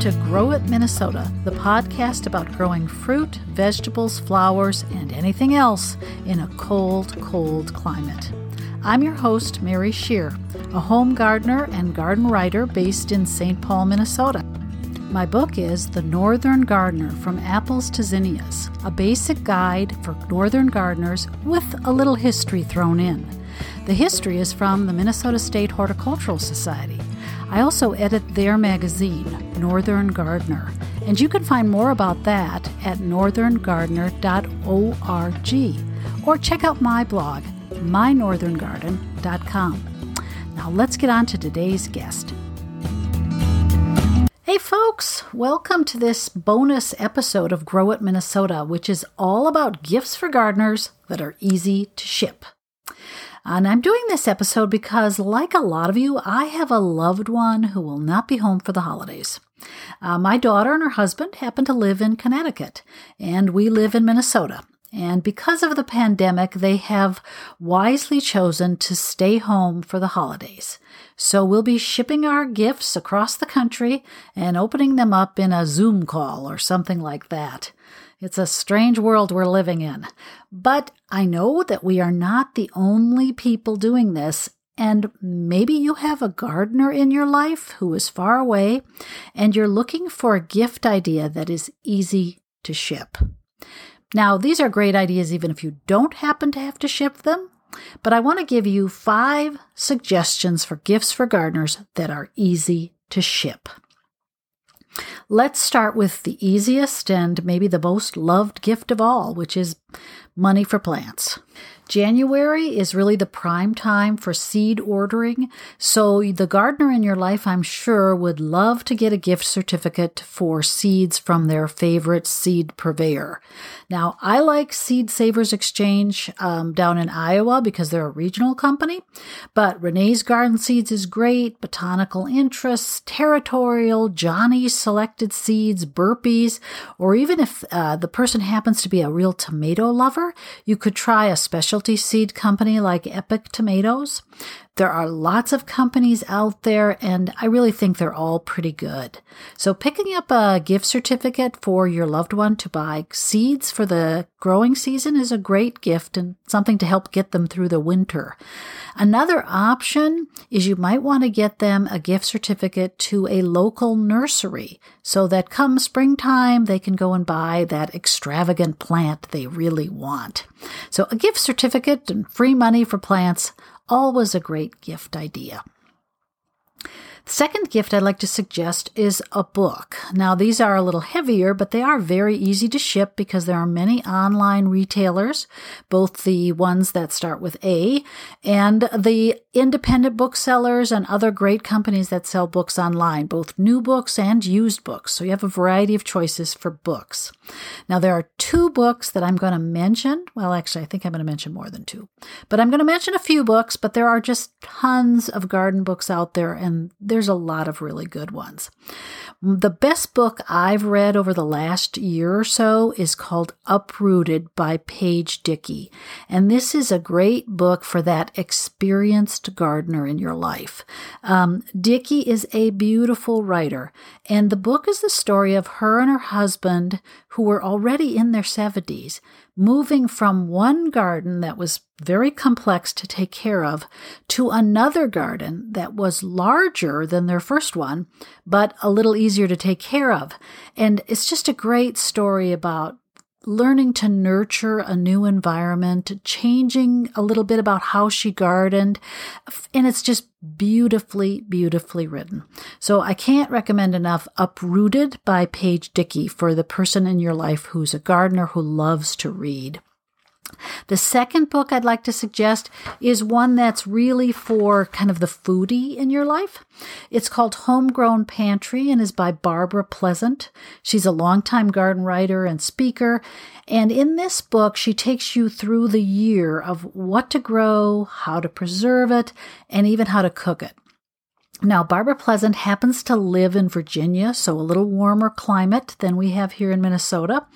to Grow It Minnesota, the podcast about growing fruit, vegetables, flowers, and anything else in a cold, cold climate. I'm your host, Mary Schier, a home gardener and garden writer based in St. Paul, Minnesota. My book is The Northern Gardener From Apples to Zinnias, a basic guide for northern gardeners with a little history thrown in. The history is from the Minnesota State Horticultural Society I also edit their magazine, Northern Gardener, and you can find more about that at northerngardener.org or check out my blog, mynortherngarden.com. Now let's get on to today's guest. Hey folks, welcome to this bonus episode of Grow It Minnesota, which is all about gifts for gardeners that are easy to ship. And I'm doing this episode because, like a lot of you, I have a loved one who will not be home for the holidays. Uh, my daughter and her husband happen to live in Connecticut, and we live in Minnesota. And because of the pandemic, they have wisely chosen to stay home for the holidays. So we'll be shipping our gifts across the country and opening them up in a Zoom call or something like that. It's a strange world we're living in. But I know that we are not the only people doing this, and maybe you have a gardener in your life who is far away, and you're looking for a gift idea that is easy to ship. Now, these are great ideas even if you don't happen to have to ship them, but I want to give you five suggestions for gifts for gardeners that are easy to ship. Let's start with the easiest and maybe the most loved gift of all, which is money for plants. January is really the prime time for seed ordering, so the gardener in your life, I'm sure, would love to get a gift certificate for seeds from their favorite seed purveyor. Now, I like Seed Savers Exchange um, down in Iowa because they're a regional company, but Renee's Garden Seeds is great, Botanical Interests, Territorial, Johnny's Selected Seeds, Burpees, or even if uh, the person happens to be a real tomato lover, you could try a specialty seed company like Epic Tomatoes. There are lots of companies out there, and I really think they're all pretty good. So, picking up a gift certificate for your loved one to buy seeds for the growing season is a great gift and something to help get them through the winter. Another option is you might want to get them a gift certificate to a local nursery so that come springtime they can go and buy that extravagant plant they really want. So, a gift certificate and free money for plants always a great gift idea. The second gift I'd like to suggest is a book. Now, these are a little heavier, but they are very easy to ship because there are many online retailers, both the ones that start with A and the independent booksellers and other great companies that sell books online, both new books and used books. So you have a variety of choices for books. Now, there are two books that I'm going to mention. Well, actually, I think I'm going to mention more than two, but I'm going to mention a few books, but there are just tons of garden books out there, and there's a lot of really good ones. The best book I've read over the last year or so is called Uprooted by Page Dickey. And this is a great book for that experienced gardener in your life. Um, Dickey is a beautiful writer, and the book is the story of her and her husband who were already in their 70s moving from one garden that was very complex to take care of to another garden that was larger than their first one, but a little easier to take care of. And it's just a great story about learning to nurture a new environment, changing a little bit about how she gardened. And it's just beautifully, beautifully written. So I can't recommend enough Uprooted by Page Dickey for the person in your life who's a gardener who loves to read. The second book I'd like to suggest is one that's really for kind of the foodie in your life. It's called Homegrown Pantry and is by Barbara Pleasant. She's a longtime garden writer and speaker. And in this book, she takes you through the year of what to grow, how to preserve it, and even how to cook it. Now, Barbara Pleasant happens to live in Virginia, so a little warmer climate than we have here in Minnesota,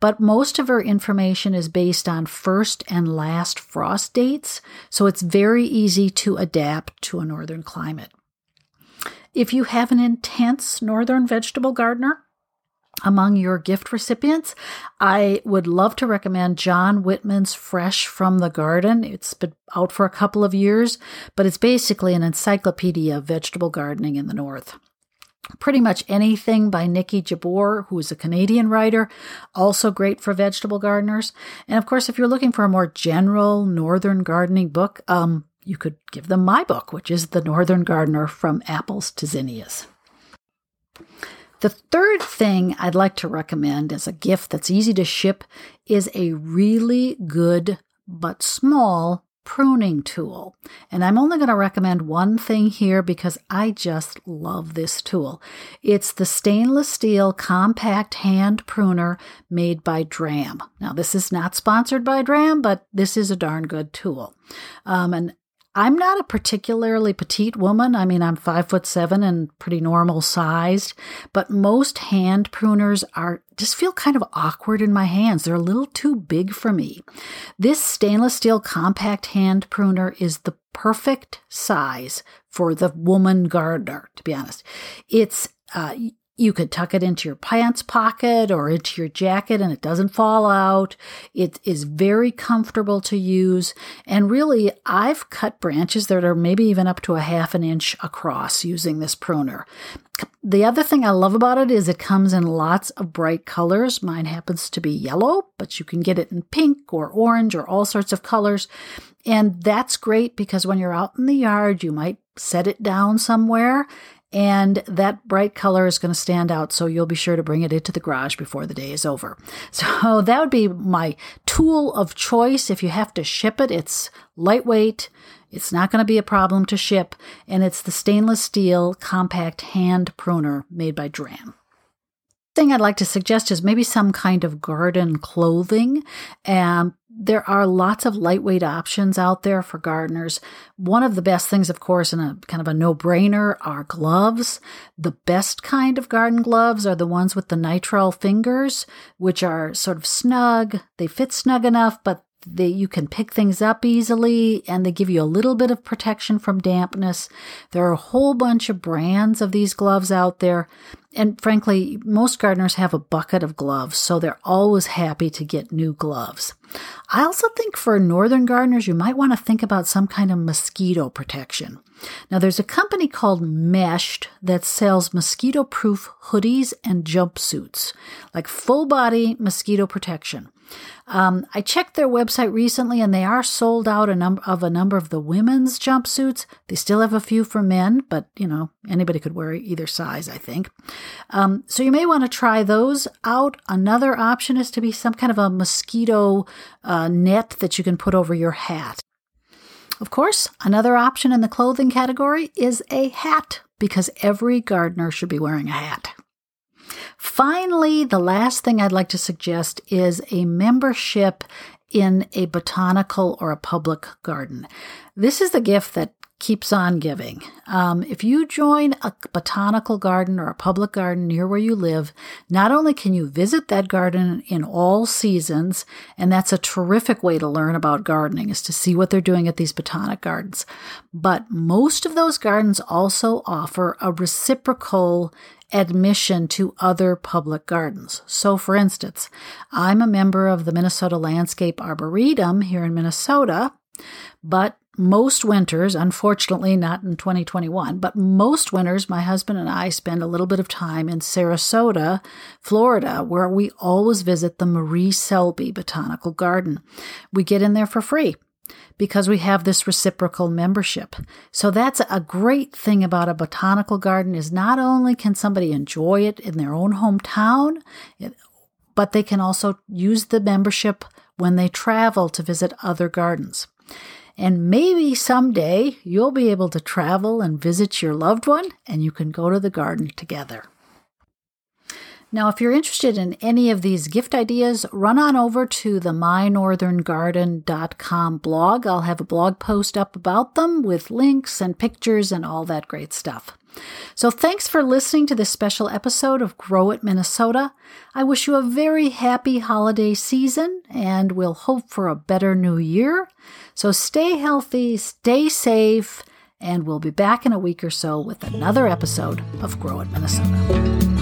but most of her information is based on first and last frost dates, so it's very easy to adapt to a northern climate. If you have an intense northern vegetable gardener, among your gift recipients, I would love to recommend John Whitman's Fresh from the Garden. It's been out for a couple of years, but it's basically an encyclopedia of vegetable gardening in the North. Pretty much anything by Niki Jabbour, who is a Canadian writer, also great for vegetable gardeners. And of course, if you're looking for a more general northern gardening book, um, you could give them my book, which is The Northern Gardener from Apples to Zinnias. The third thing I'd like to recommend as a gift that's easy to ship is a really good but small pruning tool. And I'm only going to recommend one thing here because I just love this tool. It's the stainless steel compact hand pruner made by Dramm. Now, this is not sponsored by Dramm, but this is a darn good tool. Um, and I'm not a particularly petite woman. I mean, I'm five foot seven and pretty normal sized, but most hand pruners are just feel kind of awkward in my hands. They're a little too big for me. This stainless steel compact hand pruner is the perfect size for the woman gardener, to be honest. It's, uh, you could tuck it into your pants pocket or into your jacket and it doesn't fall out. It is very comfortable to use. And really, I've cut branches that are maybe even up to a half an inch across using this pruner. The other thing I love about it is it comes in lots of bright colors. Mine happens to be yellow, but you can get it in pink or orange or all sorts of colors. And that's great because when you're out in the yard, you might set it down somewhere and that bright color is going to stand out. So you'll be sure to bring it into the garage before the day is over. So that would be my tool of choice. If you have to ship it, it's lightweight. It's not going to be a problem to ship, and it's the stainless steel compact hand pruner made by Dramm thing I'd like to suggest is maybe some kind of garden clothing. And there are lots of lightweight options out there for gardeners. One of the best things, of course, and a kind of a no brainer are gloves. The best kind of garden gloves are the ones with the nitrile fingers, which are sort of snug. They fit snug enough, but they, you can pick things up easily and they give you a little bit of protection from dampness. There are a whole bunch of brands of these gloves out there. And frankly, most gardeners have a bucket of gloves, so they're always happy to get new gloves. I also think for northern gardeners, you might want to think about some kind of mosquito protection. Now, there's a company called Meshed that sells mosquito proof hoodies and jumpsuits, like full body mosquito protection. Um, I checked their website recently and they are sold out a number of a number of the women's jumpsuits. They still have a few for men, but you know, anybody could wear either size, I think. Um, so you may want to try those out. Another option is to be some kind of a mosquito uh, net that you can put over your hat. Of course, another option in the clothing category is a hat because every gardener should be wearing a hat. Finally, the last thing I'd like to suggest is a membership in a botanical or a public garden. This is the gift that keeps on giving. Um, if you join a botanical garden or a public garden near where you live, not only can you visit that garden in all seasons, and that's a terrific way to learn about gardening is to see what they're doing at these botanic gardens, but most of those gardens also offer a reciprocal admission to other public gardens. So, for instance, I'm a member of the Minnesota Landscape Arboretum here in Minnesota, but most winters, unfortunately not in 2021, but most winters, my husband and I spend a little bit of time in Sarasota, Florida, where we always visit the Marie Selby Botanical Garden. We get in there for free because we have this reciprocal membership. So that's a great thing about a botanical garden is not only can somebody enjoy it in their own hometown, but they can also use the membership when they travel to visit other gardens. And maybe someday you'll be able to travel and visit your loved one and you can go to the garden together. Now, if you're interested in any of these gift ideas, run on over to the mynortherngarden.com blog. I'll have a blog post up about them with links and pictures and all that great stuff. So, thanks for listening to this special episode of Grow It Minnesota. I wish you a very happy holiday season and we'll hope for a better new year. So, stay healthy, stay safe, And we'll be back in a week or so with another episode of Grow It Minnesota.